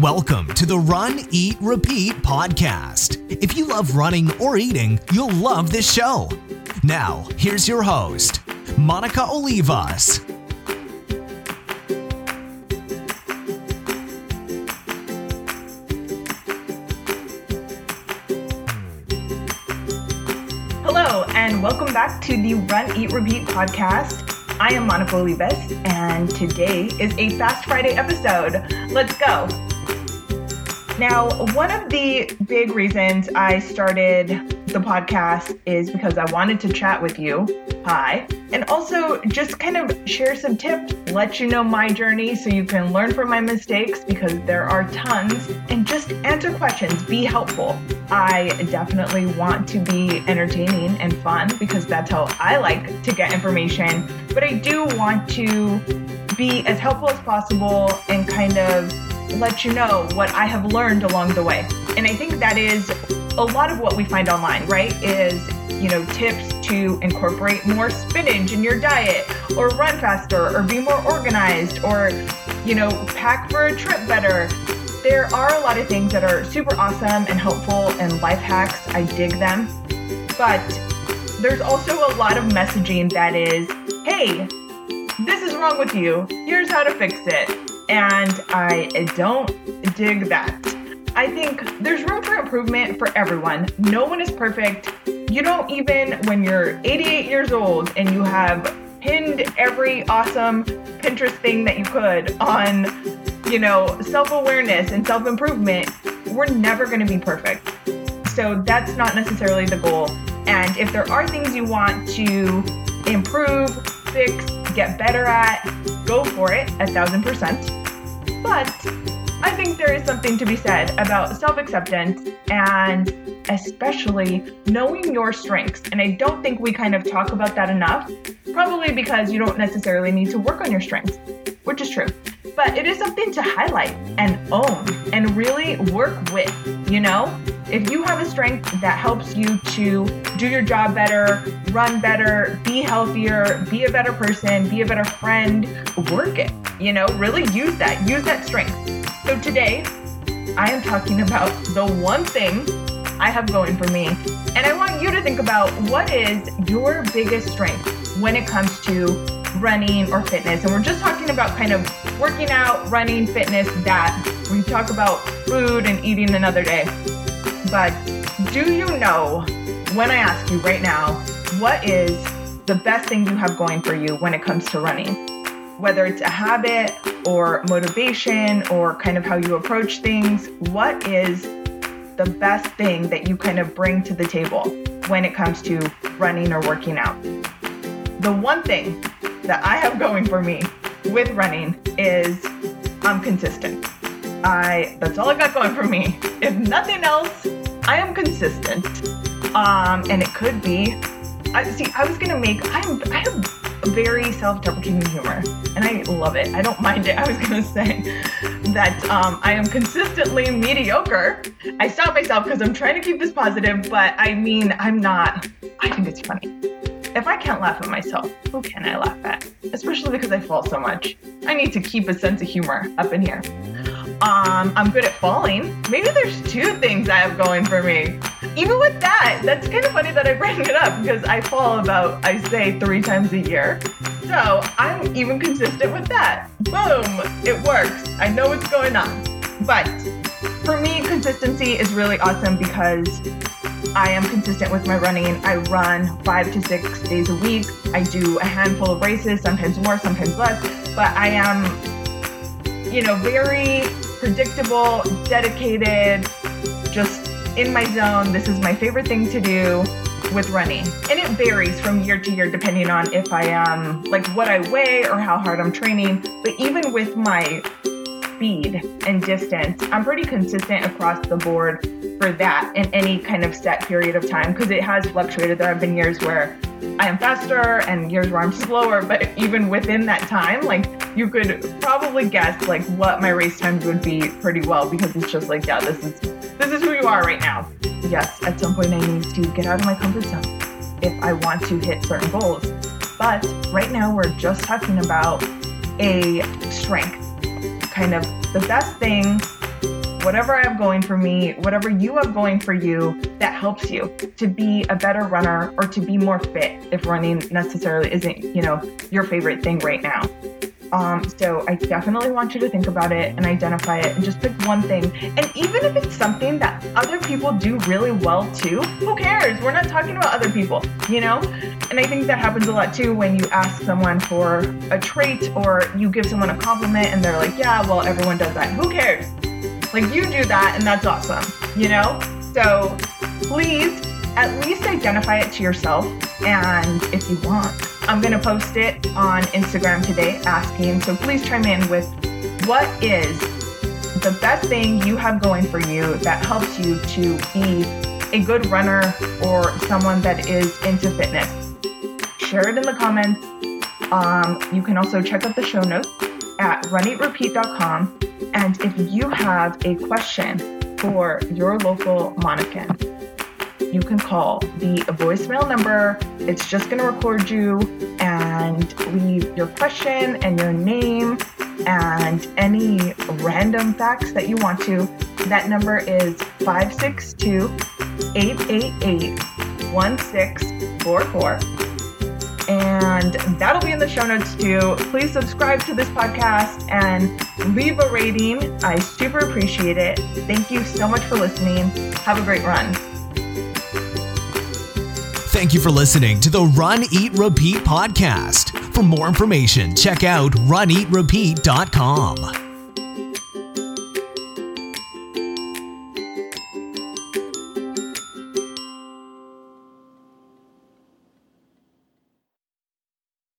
Welcome to the Run, Eat, Repeat podcast. If you love running or eating, you'll love this show. Now, here's your host, Monica Olivas. Hello, and welcome back to the Run, Eat, Repeat podcast. I am Monica Olivas, and today is a Fast Friday episode. Let's go. Now, one of the big reasons I started the podcast is because I wanted to chat with you. Hi. And also just kind of share some tips, let you know my journey so you can learn from my mistakes because there are tons, and just answer questions, be helpful. I definitely want to be entertaining and fun because that's how I like to get information, but I do want to be as helpful as possible and kind of let you know what I have learned along the way. And I think that is a lot of what we find online, right? Is, you know, tips to incorporate more spinach in your diet or run faster or be more organized or, you know, pack for a trip better. There are a lot of things that are super awesome and helpful and life hacks. I dig them. But there's also a lot of messaging that is, hey, this is wrong with you. Here's how to fix it and I don't dig that. I think there's room for improvement for everyone. No one is perfect. You don't even, when you're 88 years old and you have pinned every awesome Pinterest thing that you could on, you know, self awareness and self improvement, we're never going to be perfect. So that's not necessarily the goal. And if there are things you want to improve, fix, get better at, go for it a thousand percent. But I think there is something to be said about self acceptance and especially knowing your strengths. And I don't think we kind of talk about that enough, probably because you don't necessarily need to work on your strengths, which is true. But it is something to highlight and own and really work with, you know? If you have a strength that helps you to do your job better, run better, be healthier, be a better person, be a better friend, work it. You know, really use that, use that strength. So today, I am talking about the one thing I have going for me. And I want you to think about what is your biggest strength when it comes to running or fitness. And we're just talking about kind of working out, running, fitness, that. We talk about food and eating another day. But do you know, when I ask you right now, what is the best thing you have going for you when it comes to running? Whether it's a habit or motivation or kind of how you approach things, what is the best thing that you kind of bring to the table when it comes to running or working out? The one thing that I have going for me with running is I'm consistent. I that's all I got going for me. If nothing else, I am consistent. Um, and it could be. I see. I was gonna make. I'm. I have very self-deprecating humor, and I love it. I don't mind it. I was gonna say that um, I am consistently mediocre. I stop myself because I'm trying to keep this positive, but I mean, I'm not. I think it's funny. If I can't laugh at myself, who can I laugh at? Especially because I fall so much. I need to keep a sense of humor up in here. Um, I'm good at falling. Maybe there's two things I have going for me. Even with that, that's kind of funny that I bring it up because I fall about, I say, three times a year. So I'm even consistent with that. Boom, it works. I know what's going on. But for me, consistency is really awesome because I am consistent with my running. I run five to six days a week. I do a handful of races, sometimes more, sometimes less, but I am, you know, very predictable, dedicated, just in my zone. This is my favorite thing to do with running. And it varies from year to year depending on if I am like what I weigh or how hard I'm training. But even with my speed and distance, I'm pretty consistent across the board for that in any kind of set period of time because it has fluctuated. There have been years where I am faster and years where I'm slower, but even within that time, like you could probably guess like what my race times would be pretty well because it's just like, yeah, this is this is who you are right now. Yes, at some point I need to get out of my comfort zone if I want to hit certain goals. But right now we're just talking about a strength. Kind of the best thing whatever I have going for me, whatever you have going for you that helps you to be a better runner or to be more fit if running necessarily isn't, you know, your favorite thing right now. Um, so I definitely want you to think about it and identify it and just pick one thing. And even if it's something that other people do really well too, who cares? We're not talking about other people, you know? And I think that happens a lot too when you ask someone for a trait or you give someone a compliment and they're like, yeah, well, everyone does that. Who cares? Like you do that and that's awesome, you know? So please at least identify it to yourself. And if you want, I'm going to post it on Instagram today asking. So please chime in with what is the best thing you have going for you that helps you to be a good runner or someone that is into fitness. Share it in the comments. Um, you can also check out the show notes at runeatrepeat.com. And if you have a question for your local Monacan, you can call the voicemail number. It's just going to record you and leave your question and your name and any random facts that you want to. That number is 562 888 1644 and that'll be in the show notes too. Please subscribe to this podcast and leave a rating. I super appreciate it. Thank you so much for listening. Have a great run. Thank you for listening to the Run, Eat, Repeat podcast. For more information, check out runeatrepeat.com.